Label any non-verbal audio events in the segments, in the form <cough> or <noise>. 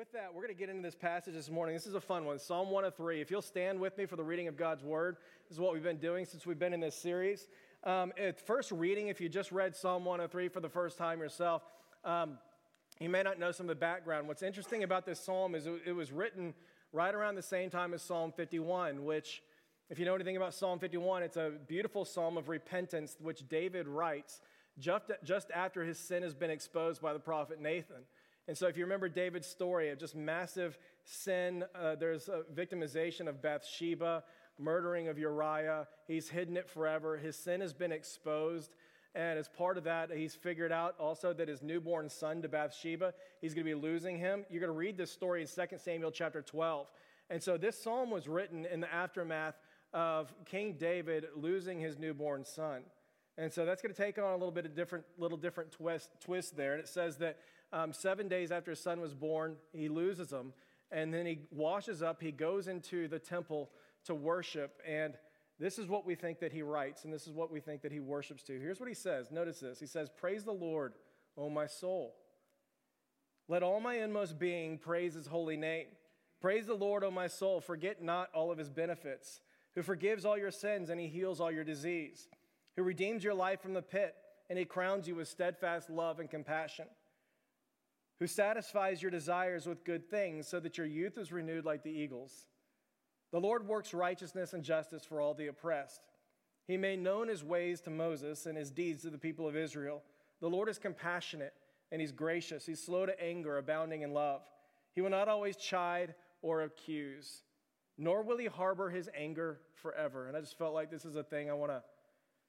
With that, we're going to get into this passage this morning. This is a fun one Psalm 103. If you'll stand with me for the reading of God's word, this is what we've been doing since we've been in this series. Um, at first reading, if you just read Psalm 103 for the first time yourself, um, you may not know some of the background. What's interesting about this psalm is it was written right around the same time as Psalm 51, which, if you know anything about Psalm 51, it's a beautiful psalm of repentance, which David writes just, just after his sin has been exposed by the prophet Nathan. And so, if you remember David's story of just massive sin, uh, there's a victimization of Bathsheba, murdering of Uriah. He's hidden it forever. His sin has been exposed. And as part of that, he's figured out also that his newborn son to Bathsheba, he's going to be losing him. You're going to read this story in 2 Samuel chapter 12. And so this psalm was written in the aftermath of King David losing his newborn son. And so that's going to take on a little bit of different, little different twist, twist there. And it says that um, seven days after his son was born, he loses him. And then he washes up, he goes into the temple to worship. And this is what we think that he writes, and this is what we think that he worships to. Here's what he says. Notice this. He says, Praise the Lord, O my soul. Let all my inmost being praise his holy name. Praise the Lord, O my soul. Forget not all of his benefits, who forgives all your sins and he heals all your disease, who redeems your life from the pit and he crowns you with steadfast love and compassion who satisfies your desires with good things so that your youth is renewed like the eagles. The Lord works righteousness and justice for all the oppressed. He made known his ways to Moses and his deeds to the people of Israel. The Lord is compassionate and he's gracious. He's slow to anger, abounding in love. He will not always chide or accuse, nor will he harbor his anger forever. And I just felt like this is a thing I want to,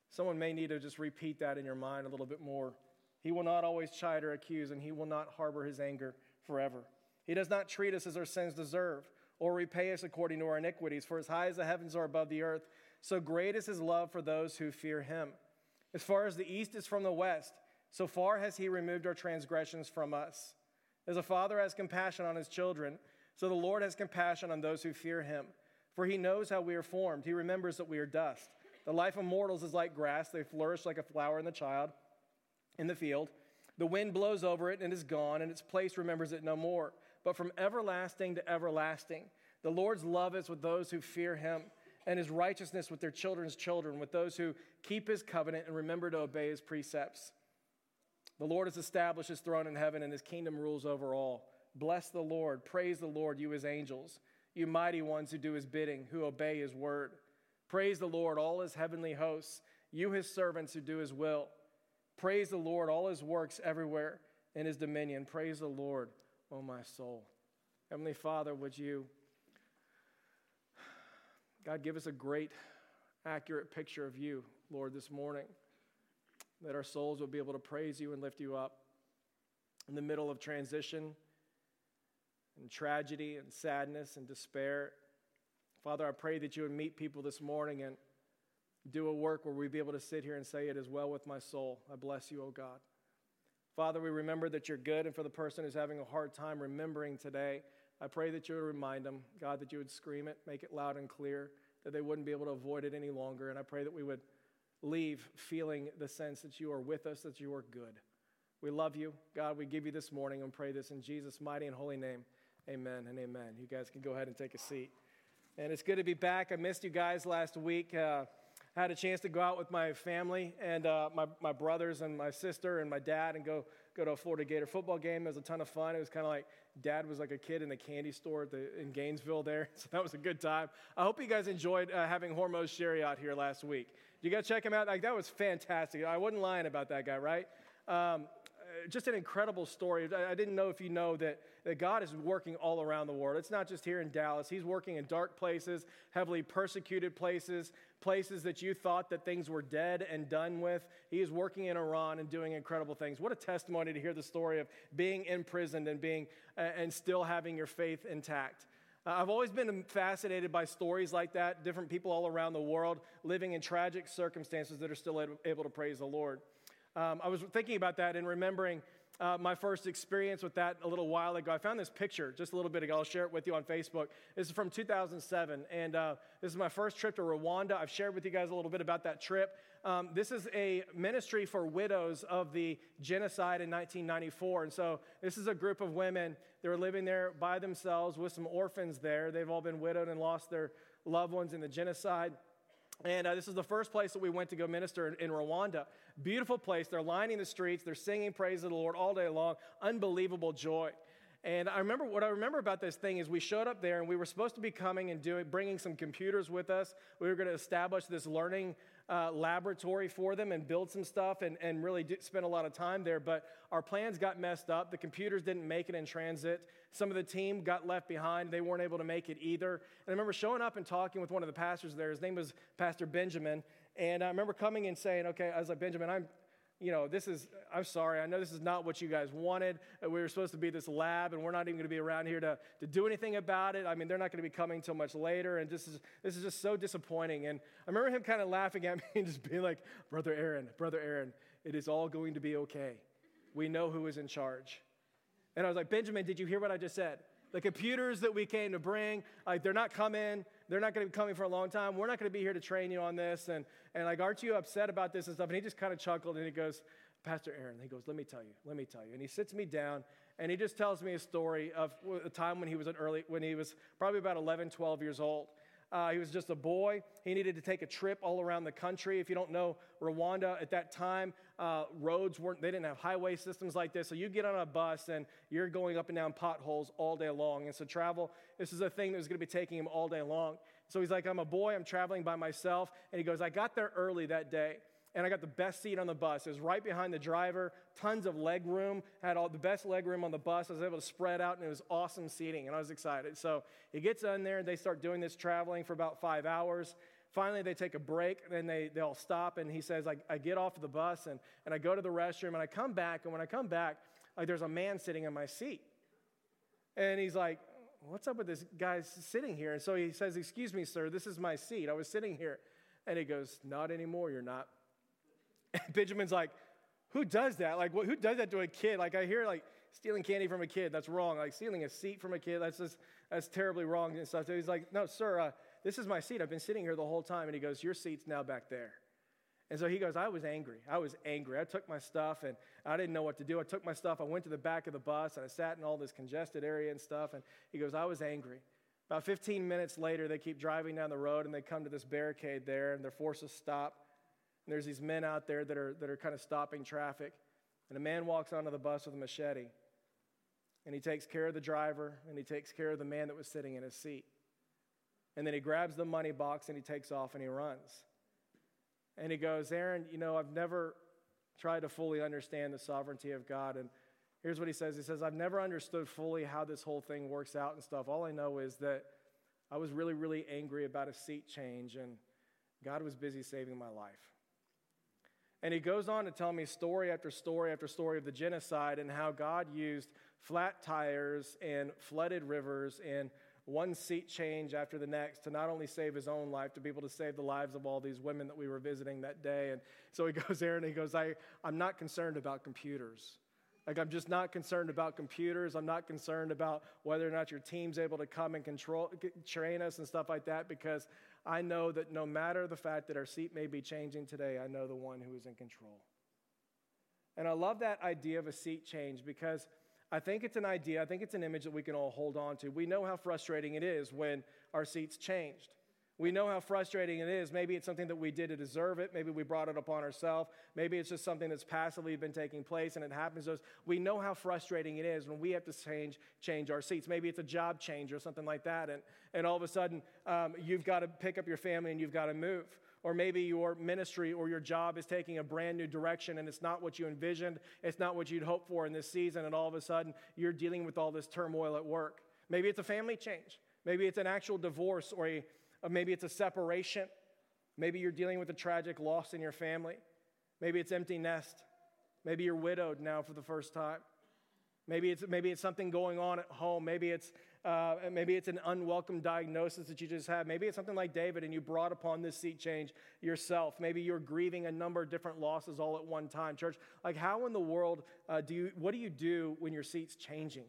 someone may need to just repeat that in your mind a little bit more. He will not always chide or accuse, and he will not harbor his anger forever. He does not treat us as our sins deserve, or repay us according to our iniquities. For as high as the heavens are above the earth, so great is his love for those who fear him. As far as the east is from the west, so far has he removed our transgressions from us. As a father has compassion on his children, so the Lord has compassion on those who fear him. For he knows how we are formed, he remembers that we are dust. The life of mortals is like grass, they flourish like a flower in the child in the field. The wind blows over it and is gone, and its place remembers it no more. But from everlasting to everlasting, the Lord's love is with those who fear him, and his righteousness with their children's children, with those who keep his covenant and remember to obey his precepts. The Lord has established his throne in heaven, and his kingdom rules over all. Bless the Lord. Praise the Lord, you his angels, you mighty ones who do his bidding, who obey his word. Praise the Lord, all his heavenly hosts, you his servants who do his will. Praise the Lord, all his works everywhere in his dominion. Praise the Lord, O oh my soul. Heavenly Father, would you, God, give us a great, accurate picture of you, Lord, this morning, that our souls will be able to praise you and lift you up in the middle of transition and tragedy and sadness and despair. Father, I pray that you would meet people this morning and do a work where we'd be able to sit here and say, It is well with my soul. I bless you, O God. Father, we remember that you're good, and for the person who's having a hard time remembering today, I pray that you would remind them, God, that you would scream it, make it loud and clear, that they wouldn't be able to avoid it any longer. And I pray that we would leave feeling the sense that you are with us, that you are good. We love you. God, we give you this morning and pray this in Jesus' mighty and holy name. Amen and amen. You guys can go ahead and take a seat. And it's good to be back. I missed you guys last week. Uh, Had a chance to go out with my family and uh, my, my brothers and my sister and my dad and go, go to a Florida Gator football game. It was a ton of fun. It was kind of like dad was like a kid in a candy store the, in Gainesville there. <laughs> So that was a good time. I hope you guys enjoyed uh, having Hormoz out here last week. You got to check him out. Like that was fantastic. I wasn't lying about that guy, right? Um, just an incredible story. I didn't know if you know that, that God is working all around the world. It's not just here in Dallas. He's working in dark places, heavily persecuted places, places that you thought that things were dead and done with. He is working in Iran and doing incredible things. What a testimony to hear the story of being imprisoned and being and still having your faith intact. Uh, I've always been fascinated by stories like that, different people all around the world living in tragic circumstances that are still able to praise the Lord. Um, I was thinking about that and remembering uh, my first experience with that a little while ago. I found this picture just a little bit ago. I'll share it with you on Facebook. This is from 2007, and uh, this is my first trip to Rwanda. I've shared with you guys a little bit about that trip. Um, this is a ministry for widows of the genocide in 1994. And so this is a group of women that were living there by themselves with some orphans there. They've all been widowed and lost their loved ones in the genocide. And uh, this is the first place that we went to go minister in, in, Rwanda. Beautiful place. They're lining the streets. They're singing praise of the Lord all day long. Unbelievable joy. And I remember what I remember about this thing is we showed up there and we were supposed to be coming and doing, bringing some computers with us. We were going to establish this learning uh, laboratory for them and build some stuff and, and really spend a lot of time there. But our plans got messed up. The computers didn't make it in transit. Some of the team got left behind. They weren't able to make it either. And I remember showing up and talking with one of the pastors there. His name was Pastor Benjamin. And I remember coming and saying, okay, I was like, Benjamin, I'm, you know, this is, I'm sorry, I know this is not what you guys wanted. Uh, we were supposed to be this lab, and we're not even going to be around here to, to do anything about it. I mean, they're not going to be coming until much later, and this is, this is just so disappointing. And I remember him kind of laughing at <laughs> me and just being like, Brother Aaron, Brother Aaron, it is all going to be okay. We know who is in charge. And I was like, Benjamin, did you hear what I just said? The computers that we came to bring, like, they're not coming. They're not going to be coming for a long time. We're not going to be here to train you on this. And, and like, aren't you upset about this and stuff? And he just kind of chuckled and he goes, Pastor Aaron, he goes, let me tell you, let me tell you. And he sits me down and he just tells me a story of a time when he was an early, when he was probably about 11, 12 years old. Uh, he was just a boy. He needed to take a trip all around the country. If you don't know Rwanda at that time, uh, roads weren't, they didn't have highway systems like this. So you get on a bus and you're going up and down potholes all day long. And so travel, this is a thing that was going to be taking him all day long. So he's like, I'm a boy, I'm traveling by myself. And he goes, I got there early that day and I got the best seat on the bus. It was right behind the driver, tons of leg room, had all the best leg room on the bus. I was able to spread out, and it was awesome seating, and I was excited. So he gets in there, and they start doing this traveling for about five hours. Finally, they take a break, then they, they all stop, and he says, I, I get off the bus, and, and I go to the restroom, and I come back, and when I come back, like, there's a man sitting in my seat. And he's like, What's up with this guy sitting here? And so he says, Excuse me, sir, this is my seat. I was sitting here. And he goes, Not anymore, you're not. And <laughs> Benjamin's like, who does that? Like, who does that to a kid? Like, I hear like stealing candy from a kid. That's wrong. Like stealing a seat from a kid. That's just that's terribly wrong and stuff. So he's like, no, sir, uh, this is my seat. I've been sitting here the whole time. And he goes, your seat's now back there. And so he goes, I was angry. I was angry. I took my stuff and I didn't know what to do. I took my stuff. I went to the back of the bus and I sat in all this congested area and stuff. And he goes, I was angry. About 15 minutes later, they keep driving down the road and they come to this barricade there and they're forced to stop. And there's these men out there that are, that are kind of stopping traffic. And a man walks onto the bus with a machete. And he takes care of the driver and he takes care of the man that was sitting in his seat. And then he grabs the money box and he takes off and he runs. And he goes, Aaron, you know, I've never tried to fully understand the sovereignty of God. And here's what he says He says, I've never understood fully how this whole thing works out and stuff. All I know is that I was really, really angry about a seat change, and God was busy saving my life. And he goes on to tell me story after story after story of the genocide and how God used flat tires and flooded rivers and one seat change after the next to not only save his own life, to be able to save the lives of all these women that we were visiting that day. And so he <laughs> goes there and he goes, I, I'm not concerned about computers. Like, I'm just not concerned about computers. I'm not concerned about whether or not your team's able to come and control, train us and stuff like that because I know that no matter the fact that our seat may be changing today, I know the one who is in control. And I love that idea of a seat change because I think it's an idea, I think it's an image that we can all hold on to. We know how frustrating it is when our seats changed. We know how frustrating it is. Maybe it's something that we did to deserve it. Maybe we brought it upon ourselves. Maybe it's just something that's passively been taking place and it happens to us. We know how frustrating it is when we have to change, change our seats. Maybe it's a job change or something like that. And, and all of a sudden, um, you've got to pick up your family and you've got to move. Or maybe your ministry or your job is taking a brand new direction and it's not what you envisioned. It's not what you'd hoped for in this season. And all of a sudden, you're dealing with all this turmoil at work. Maybe it's a family change. Maybe it's an actual divorce or a maybe it's a separation. Maybe you're dealing with a tragic loss in your family. Maybe it's empty nest. Maybe you're widowed now for the first time. Maybe it's, maybe it's something going on at home. Maybe it's, uh, maybe it's an unwelcome diagnosis that you just had. Maybe it's something like David and you brought upon this seat change yourself. Maybe you're grieving a number of different losses all at one time. Church, like how in the world uh, do you, what do you do when your seat's changing?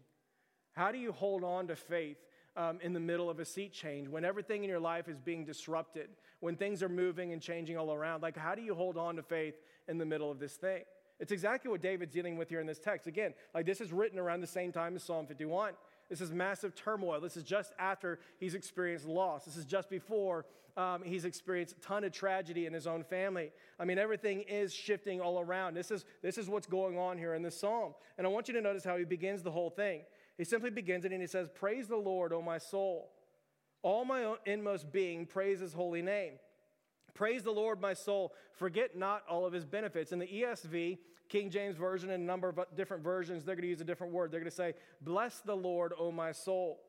How do you hold on to faith um, in the middle of a seat change, when everything in your life is being disrupted, when things are moving and changing all around. Like, how do you hold on to faith in the middle of this thing? It's exactly what David's dealing with here in this text. Again, like this is written around the same time as Psalm 51. This is massive turmoil. This is just after he's experienced loss. This is just before um, he's experienced a ton of tragedy in his own family. I mean, everything is shifting all around. This is, this is what's going on here in this psalm. And I want you to notice how he begins the whole thing. He simply begins it and he says, Praise the Lord, O my soul. All my inmost being, praise his holy name. Praise the Lord, my soul. Forget not all of his benefits. In the ESV, King James Version, and a number of different versions, they're going to use a different word. They're going to say, Bless the Lord, O my soul.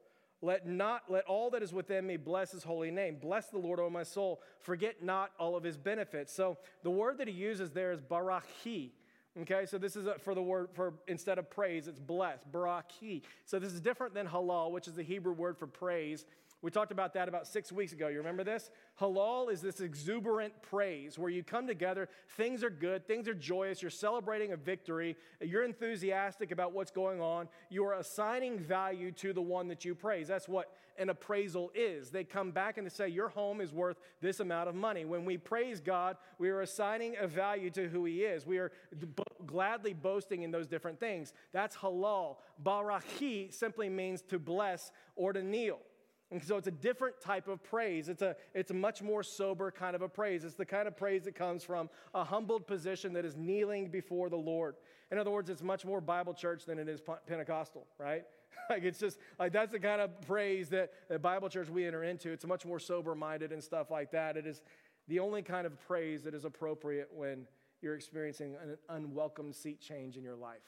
Let not let all that is within me bless his holy name. Bless the Lord, O my soul. Forget not all of his benefits. So the word that he uses there is barachi. Okay, so this is a, for the word for instead of praise, it's bless, baraki. So this is different than halal, which is the Hebrew word for praise. We talked about that about six weeks ago. You remember this? Halal is this exuberant praise where you come together, things are good, things are joyous, you're celebrating a victory, you're enthusiastic about what's going on, you are assigning value to the one that you praise. That's what an appraisal is. They come back and they say, Your home is worth this amount of money. When we praise God, we are assigning a value to who He is. We are b- gladly boasting in those different things. That's halal. Barahi simply means to bless or to kneel. And so it's a different type of praise. It's a, it's a much more sober kind of a praise. It's the kind of praise that comes from a humbled position that is kneeling before the Lord. In other words, it's much more Bible church than it is Pentecostal, right? <laughs> like it's just like that's the kind of praise that the Bible church we enter into. It's much more sober minded and stuff like that. It is the only kind of praise that is appropriate when you're experiencing an unwelcome seat change in your life.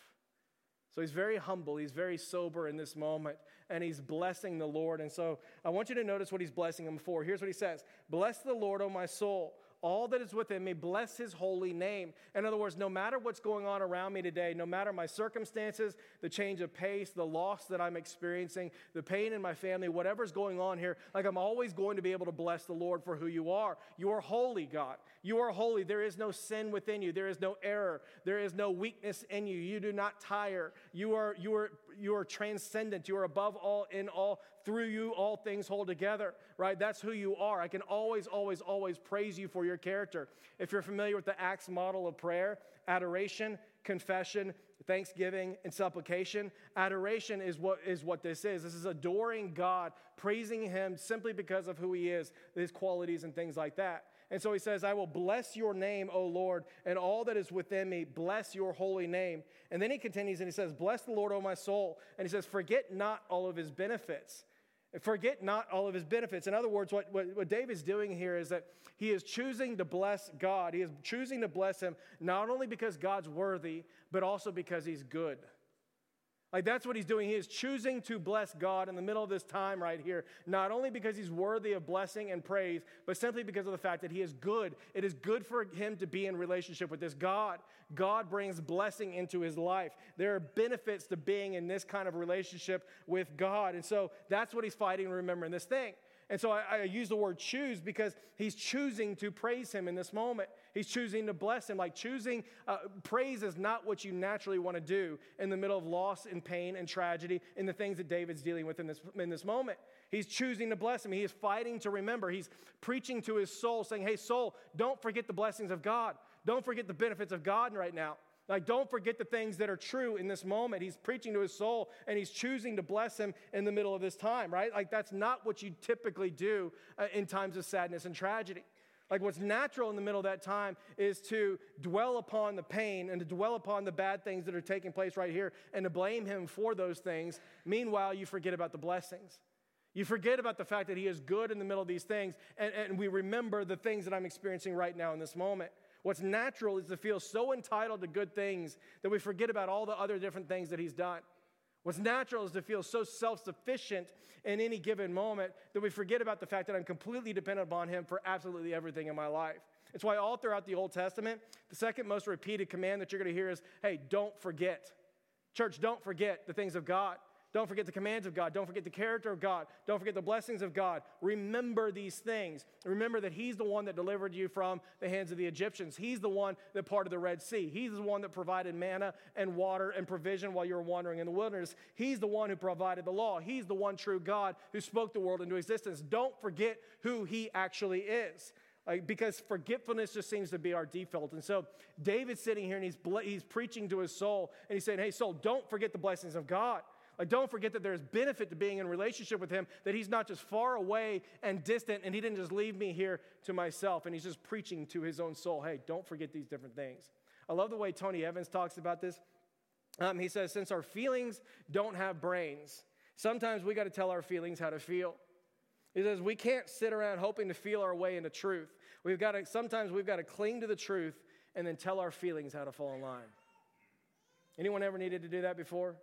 So he's very humble, he's very sober in this moment, and he's blessing the Lord. And so I want you to notice what he's blessing him for. Here's what he says Bless the Lord, O my soul all that is within me, bless his holy name. In other words, no matter what's going on around me today, no matter my circumstances, the change of pace, the loss that I'm experiencing, the pain in my family, whatever's going on here, like I'm always going to be able to bless the Lord for who you are. You are holy, God. You are holy. There is no sin within you. There is no error. There is no weakness in you. You do not tire. You are, you are, you are transcendent. You are above all, in all, through you, all things hold together, right? That's who you are. I can always, always, always praise you for your character. If you're familiar with the Acts model of prayer, adoration, confession, thanksgiving, and supplication, adoration is what, is what this is. This is adoring God, praising Him simply because of who He is, His qualities, and things like that. And so he says, I will bless your name, O Lord, and all that is within me, bless your holy name. And then he continues and he says, Bless the Lord, O my soul. And he says, Forget not all of his benefits. Forget not all of his benefits. In other words, what, what, what David's doing here is that he is choosing to bless God. He is choosing to bless him not only because God's worthy, but also because he's good. Like that's what he's doing. He is choosing to bless God in the middle of this time right here, not only because he's worthy of blessing and praise, but simply because of the fact that he is good. It is good for him to be in relationship with this God. God brings blessing into his life. There are benefits to being in this kind of relationship with God. And so that's what he's fighting, remember, in this thing. And so I, I, use the word choose because he's choosing to praise him in this moment. He's choosing to bless him. Like choosing, uh, praise is not what you naturally want to do in the middle of loss and pain and tragedy and the things that David's dealing with in this, in this moment. He's choosing to bless him. He is fighting to remember. He's preaching to his soul, saying, Hey, soul, don't forget the blessings of God. Don't forget the benefits of God right now. Like, don't forget the things that are true in this moment. He's preaching to his soul and he's choosing to bless him in the middle of this time, right? Like, that's not what you typically do uh, in times of sadness and tragedy. Like, what's natural in the middle of that time is to dwell upon the pain and to dwell upon the bad things that are taking place right here and to blame him for those things. Meanwhile, you forget about the blessings. You forget about the fact that he is good in the middle of these things, and, and we remember the things that I'm experiencing right now in this moment. What's natural is to feel so entitled to good things that we forget about all the other different things that He's done. What's natural is to feel so self sufficient in any given moment that we forget about the fact that I'm completely dependent upon Him for absolutely everything in my life. It's why all throughout the Old Testament, the second most repeated command that you're going to hear is hey, don't forget. Church, don't forget the things of God. Don't forget the commands of God. Don't forget the character of God. Don't forget the blessings of God. Remember these things. Remember that He's the one that delivered you from the hands of the Egyptians. He's the one that parted the Red Sea. He's the one that provided manna and water and provision while you were wandering in the wilderness. He's the one who provided the law. He's the one true God who spoke the world into existence. Don't forget who He actually is. Like, because forgetfulness just seems to be our default. And so David's sitting here and he's, he's preaching to his soul and he's saying, Hey, soul, don't forget the blessings of God. Like, don't forget that there's benefit to being in relationship with him, that he's not just far away and distant, and he didn't just leave me here to myself, and he's just preaching to his own soul. Hey, don't forget these different things. I love the way Tony Evans talks about this. Um, he says, since our feelings don't have brains, sometimes we got to tell our feelings how to feel. He says, we can't sit around hoping to feel our way into truth. We've got to, sometimes we've got to cling to the truth and then tell our feelings how to fall in line. Anyone ever needed to do that before?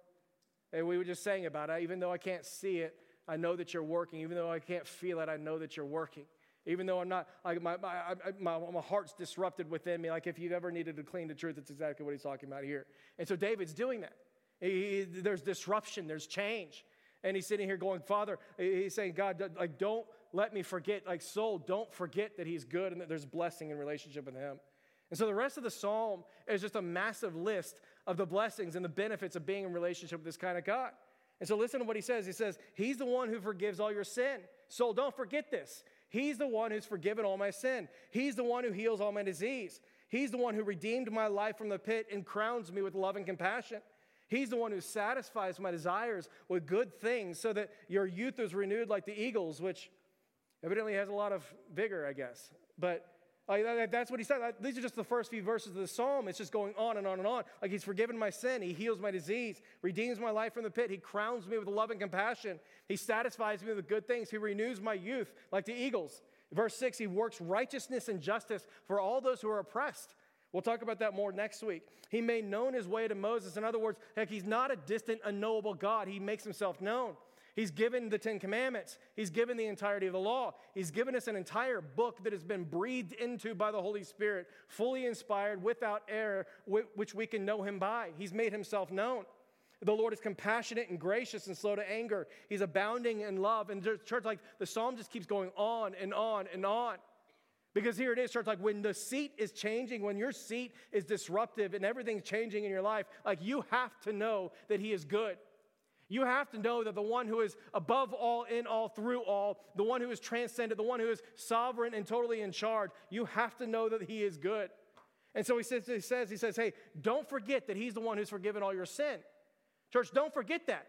And we were just saying about it. Even though I can't see it, I know that you're working. Even though I can't feel it, I know that you're working. Even though I'm not, like my, my, my, my, heart's disrupted within me. Like if you've ever needed to clean the truth, that's exactly what he's talking about here. And so David's doing that. He, there's disruption, there's change. And he's sitting here going, Father, he's saying, God, like, don't let me forget, like, soul, don't forget that he's good and that there's blessing in relationship with him. And so the rest of the psalm is just a massive list of the blessings and the benefits of being in relationship with this kind of God. And so listen to what he says. He says, He's the one who forgives all your sin. Soul, don't forget this. He's the one who's forgiven all my sin. He's the one who heals all my disease. He's the one who redeemed my life from the pit and crowns me with love and compassion. He's the one who satisfies my desires with good things so that your youth is renewed like the eagles, which evidently has a lot of vigor, I guess. But like, that's what he said. These are just the first few verses of the psalm. It's just going on and on and on. Like he's forgiven my sin. He heals my disease, redeems my life from the pit. He crowns me with love and compassion. He satisfies me with good things. He renews my youth like the eagles. Verse six, he works righteousness and justice for all those who are oppressed. We'll talk about that more next week. He made known his way to Moses. In other words, heck, he's not a distant, unknowable God. He makes himself known. He's given the Ten Commandments. He's given the entirety of the law. He's given us an entire book that has been breathed into by the Holy Spirit, fully inspired, without error, which we can know him by. He's made himself known. The Lord is compassionate and gracious and slow to anger. He's abounding in love. And church, like the psalm just keeps going on and on and on. Because here it is, church, like when the seat is changing, when your seat is disruptive and everything's changing in your life, like you have to know that He is good. You have to know that the one who is above all, in all, through all, the one who is transcendent, the one who is sovereign and totally in charge, you have to know that he is good. And so he says, he says, he says, hey, don't forget that he's the one who's forgiven all your sin. Church, don't forget that.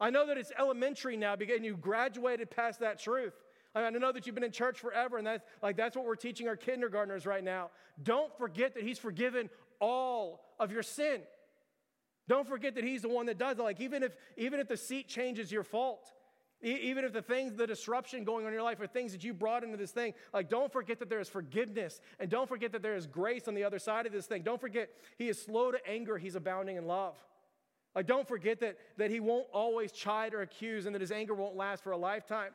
I know that it's elementary now because you graduated past that truth. I know that you've been in church forever, and that's like that's what we're teaching our kindergartners right now. Don't forget that He's forgiven all of your sin. Don't forget that he's the one that does it. Like even if even if the seat changes your fault, even if the things, the disruption going on in your life are things that you brought into this thing, like don't forget that there is forgiveness and don't forget that there is grace on the other side of this thing. Don't forget he is slow to anger, he's abounding in love. Like don't forget that, that he won't always chide or accuse and that his anger won't last for a lifetime.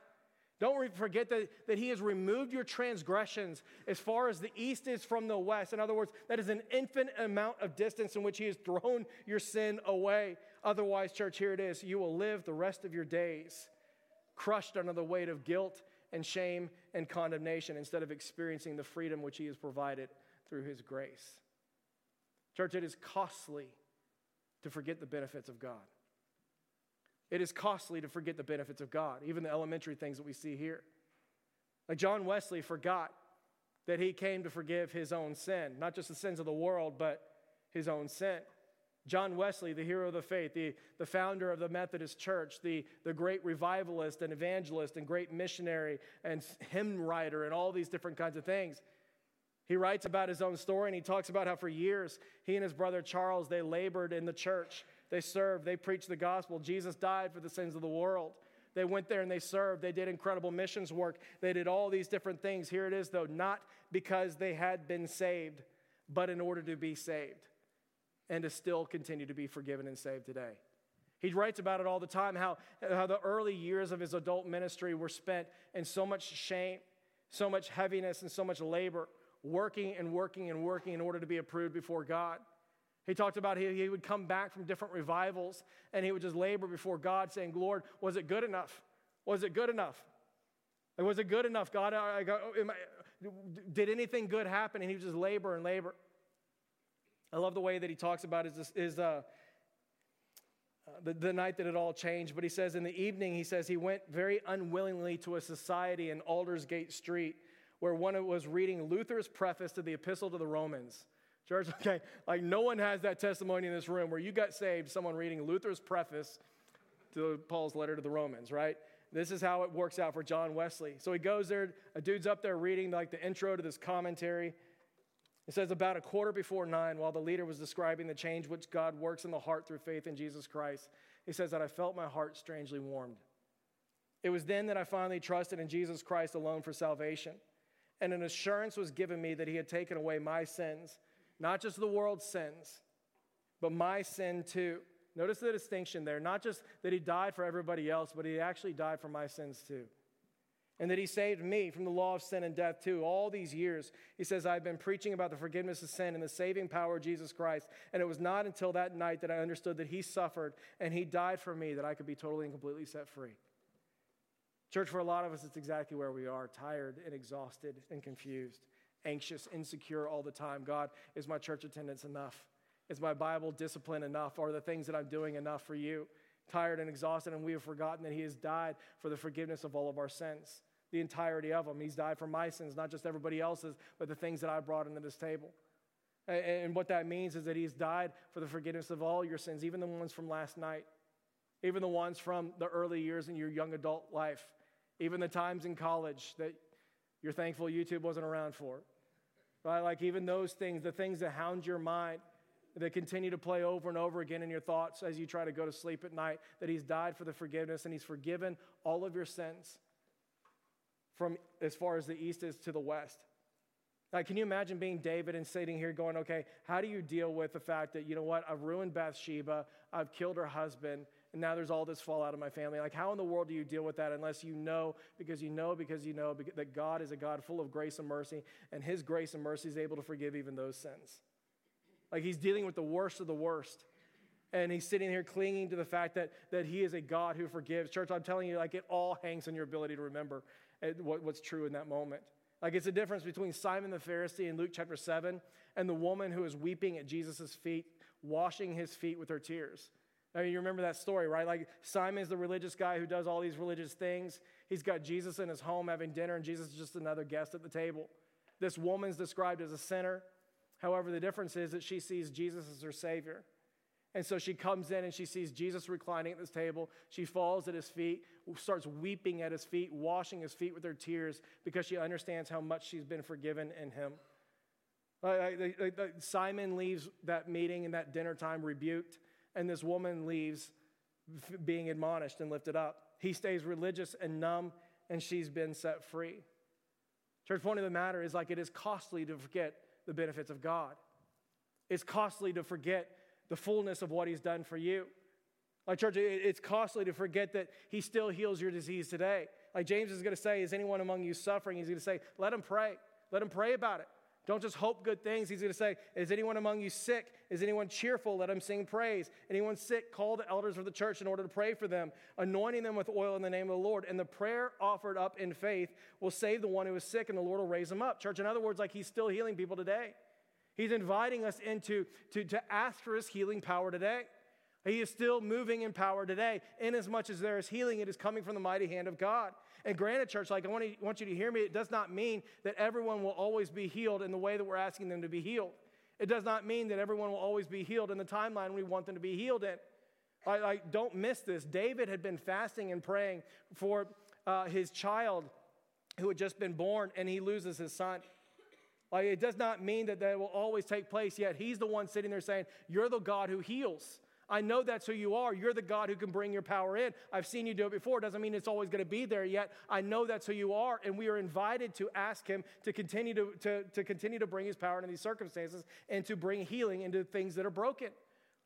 Don't forget that, that He has removed your transgressions as far as the east is from the west. In other words, that is an infinite amount of distance in which He has thrown your sin away. Otherwise, church, here it is. You will live the rest of your days crushed under the weight of guilt and shame and condemnation instead of experiencing the freedom which He has provided through His grace. Church, it is costly to forget the benefits of God. It is costly to forget the benefits of God, even the elementary things that we see here. Like John Wesley forgot that he came to forgive his own sin, not just the sins of the world, but his own sin. John Wesley, the hero of the faith, the, the founder of the Methodist Church, the, the great revivalist and evangelist and great missionary and hymn writer and all these different kinds of things. He writes about his own story and he talks about how for years he and his brother Charles they labored in the church they served, they preached the gospel. Jesus died for the sins of the world. They went there and they served. They did incredible missions work. They did all these different things. Here it is, though, not because they had been saved, but in order to be saved and to still continue to be forgiven and saved today. He writes about it all the time how, how the early years of his adult ministry were spent in so much shame, so much heaviness, and so much labor, working and working and working in order to be approved before God. He talked about he, he would come back from different revivals and he would just labor before God, saying, Lord, was it good enough? Was it good enough? was it good enough, God? I, I, I, did anything good happen? And he would just labor and labor. I love the way that he talks about his, his uh, the, the night that it all changed. But he says in the evening, he says he went very unwillingly to a society in Aldersgate Street where one was reading Luther's preface to the Epistle to the Romans. Church, <laughs> okay, like no one has that testimony in this room where you got saved, someone reading Luther's preface to Paul's letter to the Romans, right? This is how it works out for John Wesley. So he goes there, a dude's up there reading like the intro to this commentary. It says, about a quarter before nine, while the leader was describing the change which God works in the heart through faith in Jesus Christ, he says that I felt my heart strangely warmed. It was then that I finally trusted in Jesus Christ alone for salvation. And an assurance was given me that he had taken away my sins, not just the world's sins, but my sin too. Notice the distinction there. Not just that he died for everybody else, but he actually died for my sins too and that he saved me from the law of sin and death too. All these years, he says, I've been preaching about the forgiveness of sin and the saving power of Jesus Christ. And it was not until that night that I understood that he suffered and he died for me that I could be totally and completely set free. Church, for a lot of us, it's exactly where we are tired and exhausted and confused, anxious, insecure all the time. God, is my church attendance enough? Is my Bible discipline enough? Are the things that I'm doing enough for you? Tired and exhausted, and we have forgotten that He has died for the forgiveness of all of our sins the entirety of them. He's died for my sins, not just everybody else's, but the things that I brought into this table. And what that means is that He's died for the forgiveness of all your sins, even the ones from last night, even the ones from the early years in your young adult life, even the times in college that you're thankful YouTube wasn't around for. Right? Like even those things, the things that hound your mind, that continue to play over and over again in your thoughts as you try to go to sleep at night, that He's died for the forgiveness and He's forgiven all of your sins from as far as the east is to the west. Like, can you imagine being David and sitting here going, okay, how do you deal with the fact that, you know what, I've ruined Bathsheba, I've killed her husband, and now there's all this fallout of my family? Like, how in the world do you deal with that unless you know, because you know, because you know that God is a God full of grace and mercy, and His grace and mercy is able to forgive even those sins? Like, He's dealing with the worst of the worst. And he's sitting here clinging to the fact that, that he is a God who forgives. Church, I'm telling you, like it all hangs on your ability to remember eh, what, what's true in that moment. Like it's a difference between Simon the Pharisee in Luke chapter 7 and the woman who is weeping at Jesus' feet, washing his feet with her tears. I mean, you remember that story, right? Like Simon's the religious guy who does all these religious things. He's got Jesus in his home having dinner, and Jesus is just another guest at the table. This woman's described as a sinner. However, the difference is that she sees Jesus as her Savior. And so she comes in and she sees Jesus reclining at this table. She falls at his feet, starts weeping at his feet, washing his feet with her tears because she understands how much she's been forgiven in him. Simon leaves that meeting and that dinner time rebuked, and this woman leaves being admonished and lifted up. He stays religious and numb, and she's been set free. Church, point of the matter is like it is costly to forget the benefits of God. It's costly to forget the fullness of what he's done for you. Like, church, it's costly to forget that he still heals your disease today. Like James is going to say, Is anyone among you suffering? He's going to say, Let him pray. Let him pray about it. Don't just hope good things. He's going to say, Is anyone among you sick? Is anyone cheerful? Let him sing praise. Anyone sick? Call the elders of the church in order to pray for them, anointing them with oil in the name of the Lord. And the prayer offered up in faith will save the one who is sick, and the Lord will raise him up. Church, in other words, like he's still healing people today. He's inviting us into to, to ask for his healing power today. He is still moving in power today. In as much as there is healing, it is coming from the mighty hand of God. And granted, church, like I want, to, want you to hear me, it does not mean that everyone will always be healed in the way that we're asking them to be healed. It does not mean that everyone will always be healed in the timeline we want them to be healed in. I, don't miss this. David had been fasting and praying for uh, his child who had just been born, and he loses his son. Like, it does not mean that that will always take place, yet he's the one sitting there saying, You're the God who heals. I know that's who you are. You're the God who can bring your power in. I've seen you do it before. It doesn't mean it's always going to be there yet. I know that's who you are. And we are invited to ask him to continue to, to, to continue to bring his power into these circumstances and to bring healing into things that are broken.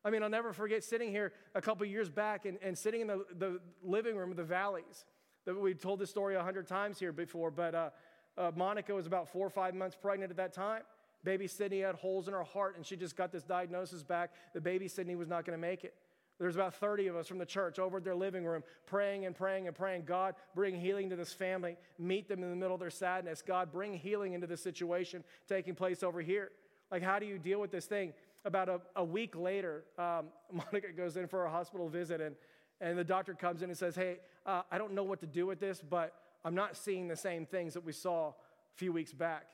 I mean, I'll never forget sitting here a couple years back and, and sitting in the, the living room of the valleys. We've told this story a hundred times here before, but uh, uh, Monica was about four or five months pregnant at that time. Baby Sydney had holes in her heart, and she just got this diagnosis back that baby Sydney was not going to make it. There's about 30 of us from the church over at their living room praying and praying and praying. God, bring healing to this family. Meet them in the middle of their sadness. God, bring healing into this situation taking place over here. Like, how do you deal with this thing? About a, a week later, um, <laughs> Monica goes in for a hospital visit, and, and the doctor comes in and says, Hey, uh, I don't know what to do with this, but I'm not seeing the same things that we saw a few weeks back.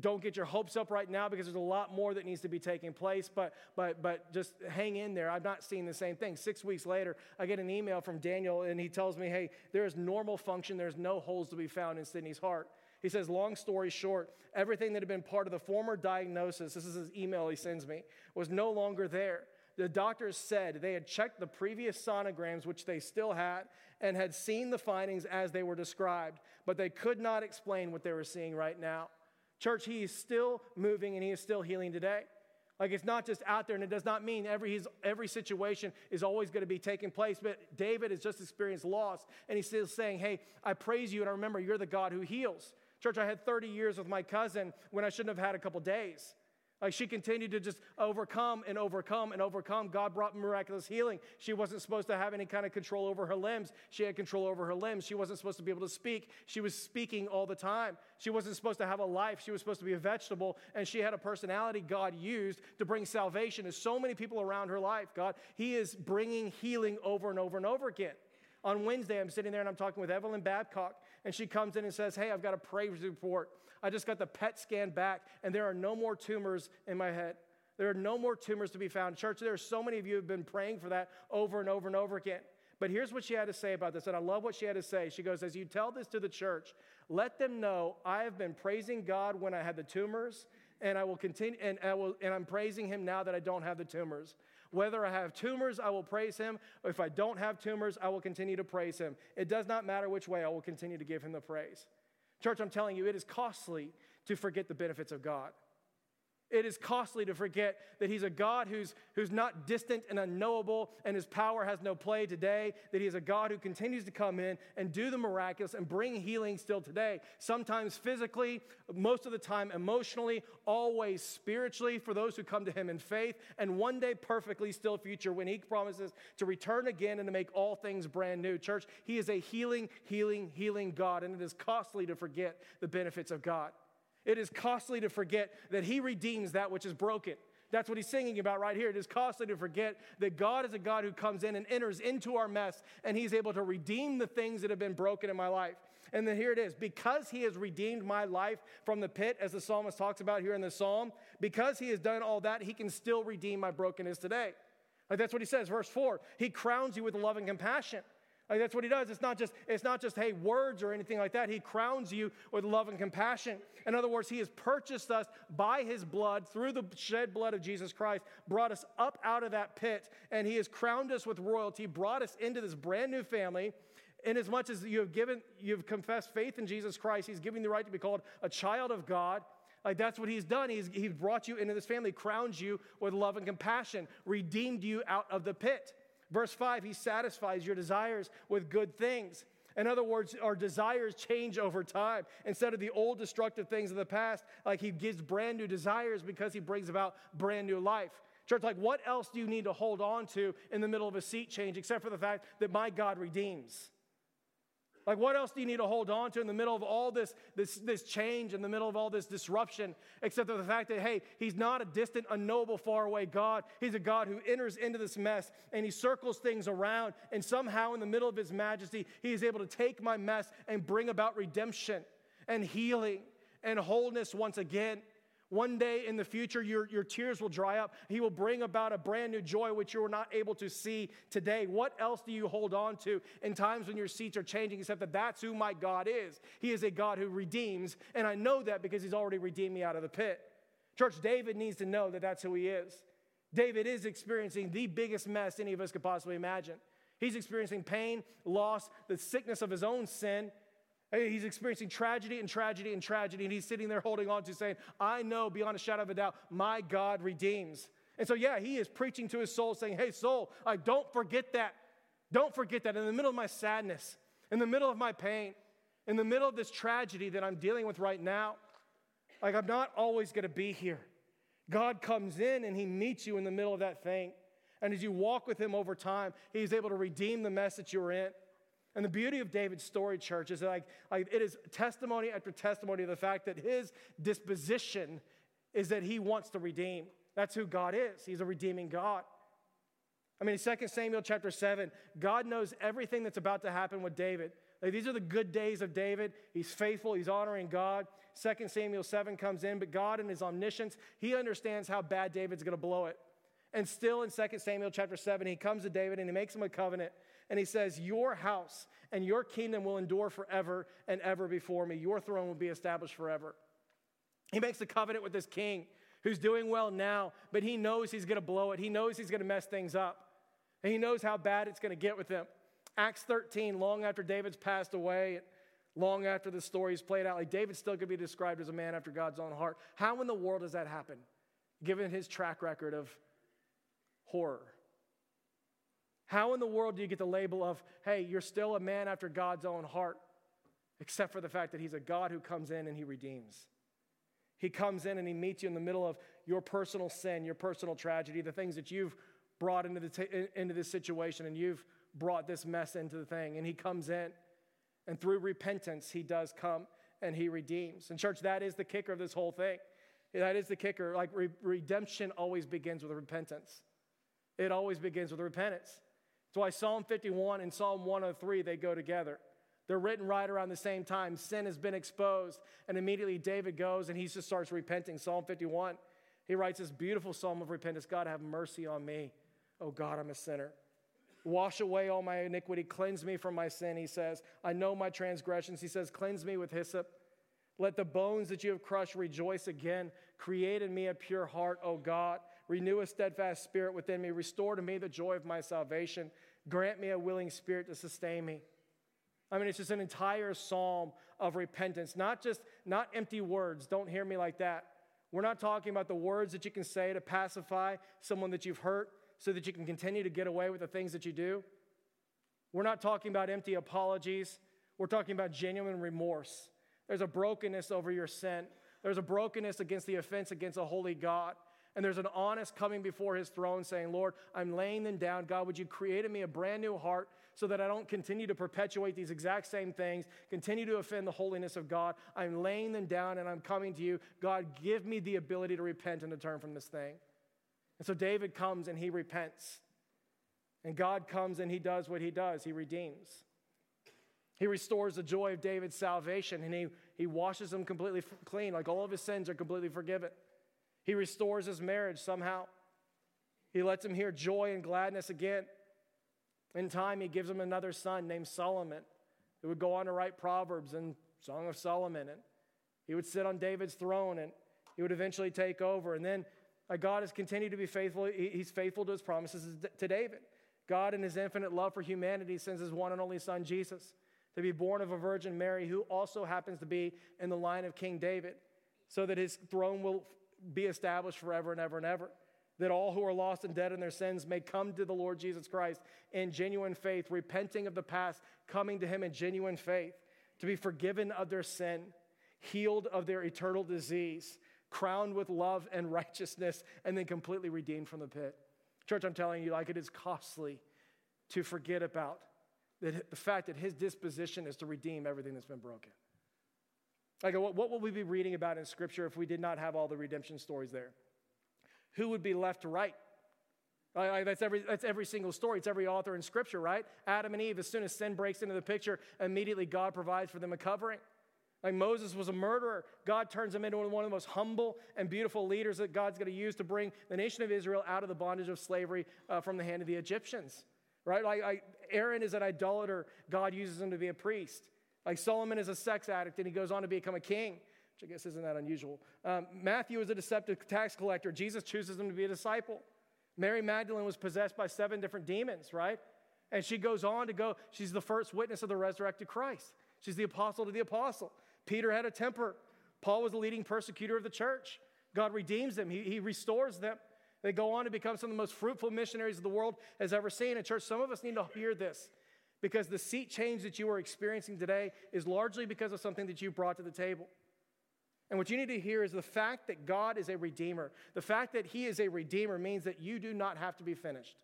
Don't get your hopes up right now because there's a lot more that needs to be taking place, but, but, but just hang in there. I'm not seeing the same thing. Six weeks later, I get an email from Daniel and he tells me, hey, there is normal function, there's no holes to be found in Sydney's heart. He says, long story short, everything that had been part of the former diagnosis, this is his email he sends me, was no longer there. The doctors said they had checked the previous sonograms, which they still had, and had seen the findings as they were described, but they could not explain what they were seeing right now. Church, he is still moving and he is still healing today. Like it's not just out there, and it does not mean every, every situation is always going to be taking place. But David has just experienced loss, and he's still saying, Hey, I praise you, and I remember you're the God who heals. Church, I had 30 years with my cousin when I shouldn't have had a couple days. Like she continued to just overcome and overcome and overcome. God brought miraculous healing. She wasn't supposed to have any kind of control over her limbs. She had control over her limbs. She wasn't supposed to be able to speak. She was speaking all the time. She wasn't supposed to have a life. She was supposed to be a vegetable. And she had a personality God used to bring salvation to so many people around her life. God, He is bringing healing over and over and over again. On Wednesday, I'm sitting there and I'm talking with Evelyn Babcock, and she comes in and says, Hey, I've got a praise report. I just got the PET scan back, and there are no more tumors in my head. There are no more tumors to be found. Church, there are so many of you who have been praying for that over and over and over again. But here's what she had to say about this, and I love what she had to say. She goes, As you tell this to the church, let them know I have been praising God when I had the tumors, and I will continue, and, I will, and I'm praising Him now that I don't have the tumors. Whether I have tumors, I will praise Him. If I don't have tumors, I will continue to praise Him. It does not matter which way, I will continue to give Him the praise. Church, I'm telling you, it is costly to forget the benefits of God. It is costly to forget that He's a God who's, who's not distant and unknowable, and His power has no play today. That He is a God who continues to come in and do the miraculous and bring healing still today. Sometimes physically, most of the time emotionally, always spiritually for those who come to Him in faith, and one day perfectly still future when He promises to return again and to make all things brand new. Church, He is a healing, healing, healing God, and it is costly to forget the benefits of God. It is costly to forget that He redeems that which is broken. That's what he's singing about right here. It is costly to forget that God is a God who comes in and enters into our mess and he's able to redeem the things that have been broken in my life. And then here it is because he has redeemed my life from the pit, as the psalmist talks about here in the psalm, because he has done all that, he can still redeem my brokenness today. Like that's what he says, verse 4 He crowns you with love and compassion. Like that's what he does. It's not just, it's not just, hey, words or anything like that. He crowns you with love and compassion. In other words, he has purchased us by his blood through the shed blood of Jesus Christ, brought us up out of that pit, and he has crowned us with royalty, brought us into this brand new family. In as much as you have given, you've confessed faith in Jesus Christ, he's you the right to be called a child of God. Like that's what he's done. He's, he's brought you into this family, crowned you with love and compassion, redeemed you out of the pit. Verse 5, he satisfies your desires with good things. In other words, our desires change over time. Instead of the old destructive things of the past, like he gives brand new desires because he brings about brand new life. Church, like what else do you need to hold on to in the middle of a seat change except for the fact that my God redeems? Like, what else do you need to hold on to in the middle of all this, this, this change, in the middle of all this disruption, except for the fact that, hey, He's not a distant, unknowable, faraway God. He's a God who enters into this mess and He circles things around, and somehow in the middle of His majesty, He is able to take my mess and bring about redemption and healing and wholeness once again. One day in the future, your, your tears will dry up. He will bring about a brand new joy which you are not able to see today. What else do you hold on to in times when your seats are changing, except that that's who my God is? He is a God who redeems, and I know that because He's already redeemed me out of the pit. Church, David needs to know that that's who he is. David is experiencing the biggest mess any of us could possibly imagine. He's experiencing pain, loss, the sickness of his own sin. He's experiencing tragedy and tragedy and tragedy, and he's sitting there holding on to saying, I know beyond a shadow of a doubt, my God redeems. And so, yeah, he is preaching to his soul, saying, Hey, soul, I don't forget that. Don't forget that. In the middle of my sadness, in the middle of my pain, in the middle of this tragedy that I'm dealing with right now, Like, I'm not always going to be here. God comes in and He meets you in the middle of that thing. And as you walk with Him over time, He's able to redeem the mess that you were in. And the beauty of David's story, church, is like, like it is testimony after testimony of the fact that his disposition is that he wants to redeem. That's who God is. He's a redeeming God. I mean, 2 Samuel chapter 7, God knows everything that's about to happen with David. Like, these are the good days of David. He's faithful, he's honoring God. 2 Samuel 7 comes in, but God in his omniscience, he understands how bad David's going to blow it. And still in 2 Samuel chapter 7, he comes to David and he makes him a covenant. And he says, Your house and your kingdom will endure forever and ever before me. Your throne will be established forever. He makes a covenant with this king who's doing well now, but he knows he's going to blow it. He knows he's going to mess things up. And he knows how bad it's going to get with him. Acts 13, long after David's passed away, long after the story's played out, like David still could be described as a man after God's own heart. How in the world does that happen, given his track record of horror? How in the world do you get the label of, hey, you're still a man after God's own heart, except for the fact that he's a God who comes in and he redeems? He comes in and he meets you in the middle of your personal sin, your personal tragedy, the things that you've brought into, the t- into this situation and you've brought this mess into the thing. And he comes in, and through repentance, he does come and he redeems. And, church, that is the kicker of this whole thing. That is the kicker. Like, re- redemption always begins with repentance, it always begins with repentance. That's why Psalm 51 and Psalm 103 they go together. They're written right around the same time. Sin has been exposed, and immediately David goes and he just starts repenting. Psalm 51, he writes this beautiful psalm of repentance God, have mercy on me. Oh God, I'm a sinner. Wash away all my iniquity, cleanse me from my sin, he says. I know my transgressions. He says, Cleanse me with hyssop. Let the bones that you have crushed rejoice again. Create in me a pure heart, O God. Renew a steadfast spirit within me. Restore to me the joy of my salvation. Grant me a willing spirit to sustain me. I mean, it's just an entire psalm of repentance, not just not empty words. Don't hear me like that. We're not talking about the words that you can say to pacify someone that you've hurt so that you can continue to get away with the things that you do. We're not talking about empty apologies. We're talking about genuine remorse. There's a brokenness over your sin. There's a brokenness against the offense against a holy God. And there's an honest coming before his throne saying, Lord, I'm laying them down. God, would you create in me a brand new heart so that I don't continue to perpetuate these exact same things, continue to offend the holiness of God? I'm laying them down and I'm coming to you. God, give me the ability to repent and to turn from this thing. And so David comes and he repents. And God comes and he does what he does he redeems. He restores the joy of David's salvation and he, he washes him completely clean, like all of his sins are completely forgiven. He restores his marriage somehow. He lets him hear joy and gladness again. In time, he gives him another son named Solomon, who would go on to write Proverbs and Song of Solomon. And he would sit on David's throne and he would eventually take over. And then uh, God has continued to be faithful. He's faithful to his promises to David. God, in his infinite love for humanity, sends his one and only son, Jesus, to be born of a Virgin Mary, who also happens to be in the line of King David, so that his throne will be established forever and ever and ever. That all who are lost and dead in their sins may come to the Lord Jesus Christ in genuine faith, repenting of the past, coming to him in genuine faith, to be forgiven of their sin, healed of their eternal disease, crowned with love and <laughs> righteousness, and then completely redeemed from the pit. Church, I'm telling you, like it is costly to forget about the fact that his disposition is to redeem everything that's been broken. Like, what, what would we be reading about in Scripture if we did not have all the redemption stories there? Who would be left to write? Like, that's, every, that's every single story. It's every author in Scripture, right? Adam and Eve, as soon as sin breaks into the picture, immediately God provides for them a covering. Like Moses was a murderer. God turns him into one of the most humble and beautiful leaders that God's going to use to bring the nation of Israel out of the bondage of slavery uh, from the hand of the Egyptians. Right? Like, like Aaron is an idolater. God uses him to be a priest. Like Solomon is a sex addict and he goes on to become a king, which I guess isn't that unusual. Um, Matthew is a deceptive tax collector. Jesus chooses him to be a disciple. Mary Magdalene was possessed by seven different demons, right? And she goes on to go, she's the first witness of the resurrected Christ. She's the apostle to the apostle. Peter had a temper. Paul was the leading persecutor of the church. God redeems them, he, he restores them. They go on to become some of the most fruitful missionaries the world has ever seen. And, church, some of us need to hear this because the seat change that you are experiencing today is largely because of something that you brought to the table. And what you need to hear is the fact that God is a redeemer. The fact that He is a redeemer means that you do not have to be finished.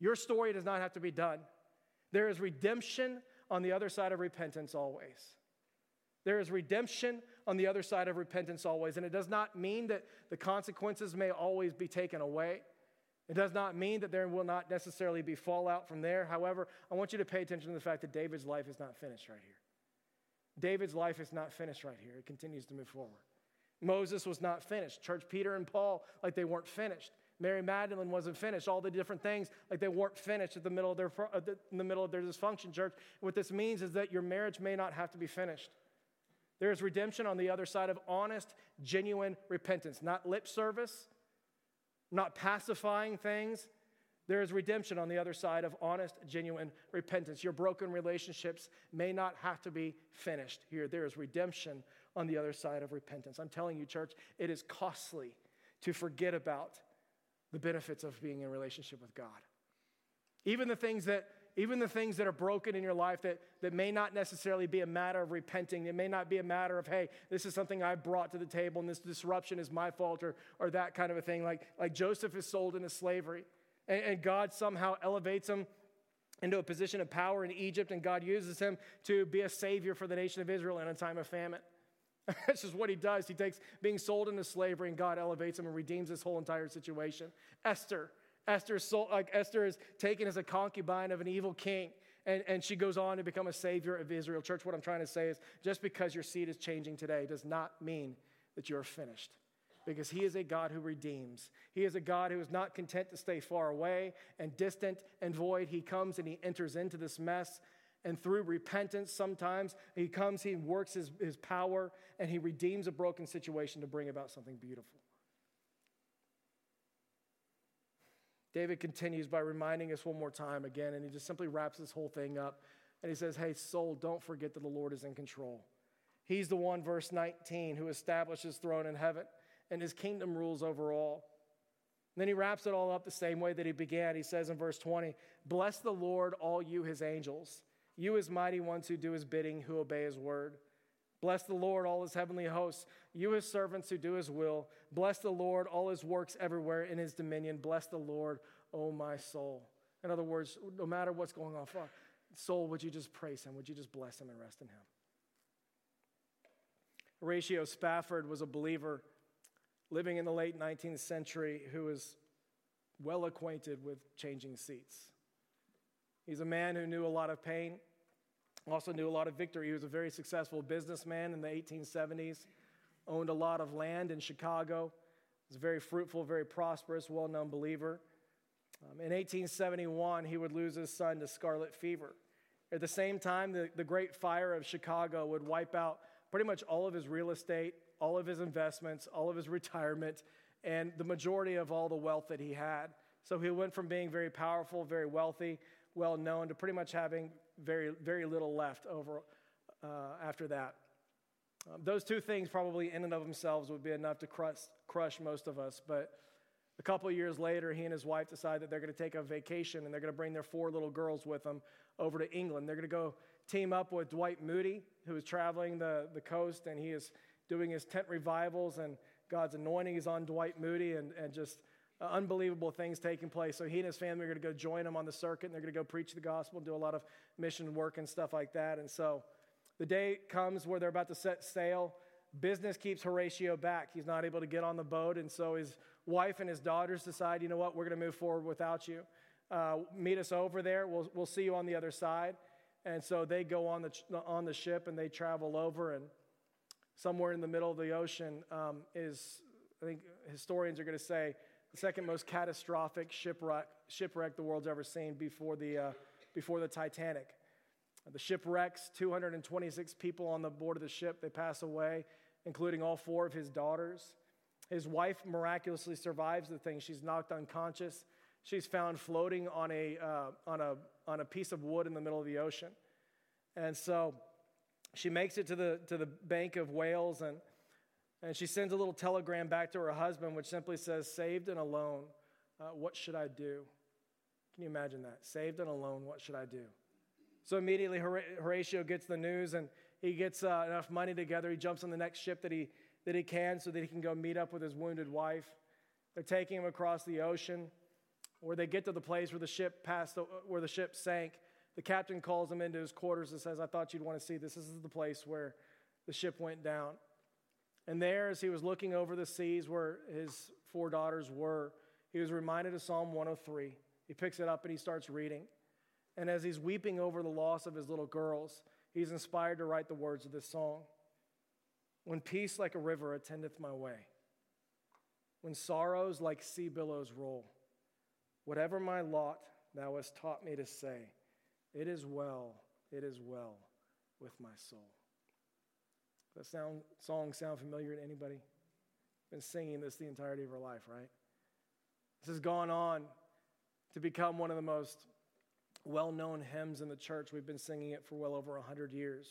Your story does not have to be done. There is redemption on the other side of repentance always. There is redemption on the other side of repentance always. And it does not mean that the consequences may always be taken away. It does not mean that there will not necessarily be fallout from there. However, I want you to pay attention to the fact that David's life is not finished right here. David's life is not finished right here. It continues to move forward. Moses was not finished. Church Peter and Paul, like they weren't finished. Mary Magdalene wasn't finished. All the different things, like they weren't finished at the middle of their, in the middle of their dysfunction, church. What this means is that your marriage may not have to be finished. There is redemption on the other side of honest, genuine repentance, not lip service, not pacifying things. There is redemption on the other side of honest, genuine repentance. Your broken relationships may not have to be finished here. There is redemption on the other side of repentance. I'm telling you, church, it is costly to forget about the benefits of being in relationship with God. Even the things that even the things that are broken in your life that, that may not necessarily be a matter of repenting, it may not be a matter of, hey, this is something I brought to the table and this disruption is my fault or, or that kind of a thing. Like, like Joseph is sold into slavery and, and God somehow elevates him into a position of power in Egypt and God uses him to be a savior for the nation of Israel in a time of famine. <laughs> That's just what he does. He takes being sold into slavery and God elevates him and redeems this whole entire situation. Esther, Esther, like Esther is taken as a concubine of an evil king, and, and she goes on to become a savior of Israel. Church, what I'm trying to say is just because your seed is changing today does not mean that you're finished. Because he is a God who redeems. He is a God who is not content to stay far away and distant and void. He comes and he enters into this mess. And through repentance, sometimes he comes, he works his, his power, and he redeems a broken situation to bring about something beautiful. David continues by reminding us one more time again, and he just simply wraps this whole thing up. And he says, Hey, soul, don't forget that the Lord is in control. He's the one, verse 19, who established his throne in heaven, and his kingdom rules over all. And then he wraps it all up the same way that he began. He says in verse 20, Bless the Lord, all you his angels, you his mighty ones who do his bidding, who obey his word. Bless the Lord, all his heavenly hosts, you his servants who do his will. Bless the Lord, all his works everywhere in his dominion. Bless the Lord, O my soul. In other words, no matter what's going on, soul, would you just praise him? Would you just bless him and rest in him? Horatio Spafford was a believer living in the late 19th century who was well acquainted with changing seats. He's a man who knew a lot of pain also knew a lot of victory. He was a very successful businessman in the 1870s, owned a lot of land in Chicago, was a very fruitful, very prosperous, well known believer. Um, in 1871, he would lose his son to scarlet fever. At the same time, the, the Great Fire of Chicago would wipe out pretty much all of his real estate, all of his investments, all of his retirement, and the majority of all the wealth that he had. So he went from being very powerful, very wealthy, well known, to pretty much having very, very little left over uh, after that. Um, those two things, probably in and of themselves, would be enough to crush, crush most of us. But a couple years later, he and his wife decide that they're going to take a vacation and they're going to bring their four little girls with them over to England. They're going to go team up with Dwight Moody, who is traveling the, the coast and he is doing his tent revivals, and God's anointing is on Dwight Moody, and, and just uh, unbelievable things taking place. So he and his family are going to go join him on the circuit, and they're going to go preach the gospel and do a lot of mission work and stuff like that. And so the day comes where they're about to set sail. Business keeps Horatio back. He's not able to get on the boat, and so his wife and his daughters decide, you know what, we're going to move forward without you. Uh, meet us over there. We'll, we'll see you on the other side. And so they go on the, on the ship and they travel over, and somewhere in the middle of the ocean um, is, I think historians are going to say, the second most catastrophic shipwreck, shipwreck the world's ever seen before the, uh, before the Titanic. The ship wrecks, 226 people on the board of the ship, they pass away, including all four of his daughters. His wife miraculously survives the thing. She's knocked unconscious. She's found floating on a, uh, on, a, on a piece of wood in the middle of the ocean. And so she makes it to the, to the bank of Wales, and and she sends a little telegram back to her husband, which simply says, Saved and alone, uh, what should I do? Can you imagine that? Saved and alone, what should I do? So immediately Horatio gets the news and he gets uh, enough money together. He jumps on the next ship that he, that he can so that he can go meet up with his wounded wife. They're taking him across the ocean where they get to the place where the ship passed, where the ship sank. The captain calls him into his quarters and says, I thought you'd want to see this. This is the place where the ship went down. And there, as he was looking over the seas where his four daughters were, he was reminded of Psalm 103. He picks it up and he starts reading. And as he's weeping over the loss of his little girls, he's inspired to write the words of this song When peace like a river attendeth my way, when sorrows like sea billows roll, whatever my lot, thou hast taught me to say, It is well, it is well with my soul. That sound, song sound familiar to anybody? Been singing this the entirety of our life, right? This has gone on to become one of the most well known hymns in the church. We've been singing it for well over 100 years.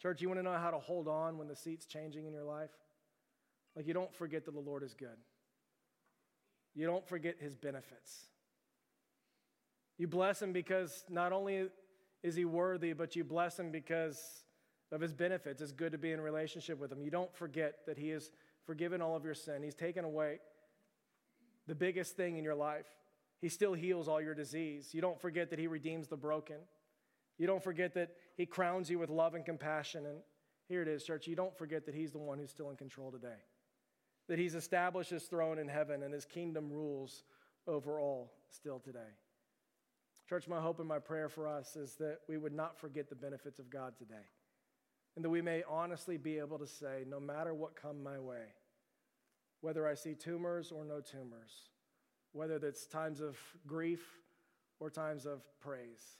Church, you want to know how to hold on when the seat's changing in your life? Like, you don't forget that the Lord is good, you don't forget his benefits. You bless him because not only is he worthy, but you bless him because of his benefits. It's good to be in relationship with him. You don't forget that he has forgiven all of your sin, he's taken away the biggest thing in your life. He still heals all your disease. You don't forget that He redeems the broken. You don't forget that He crowns you with love and compassion. And here it is, church. You don't forget that He's the one who's still in control today, that He's established His throne in heaven and His kingdom rules over all still today. Church, my hope and my prayer for us is that we would not forget the benefits of God today. And that we may honestly be able to say, no matter what come my way, whether I see tumors or no tumors, whether that's times of grief or times of praise.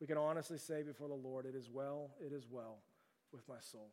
We can honestly say before the Lord, It is well, it is well with my soul.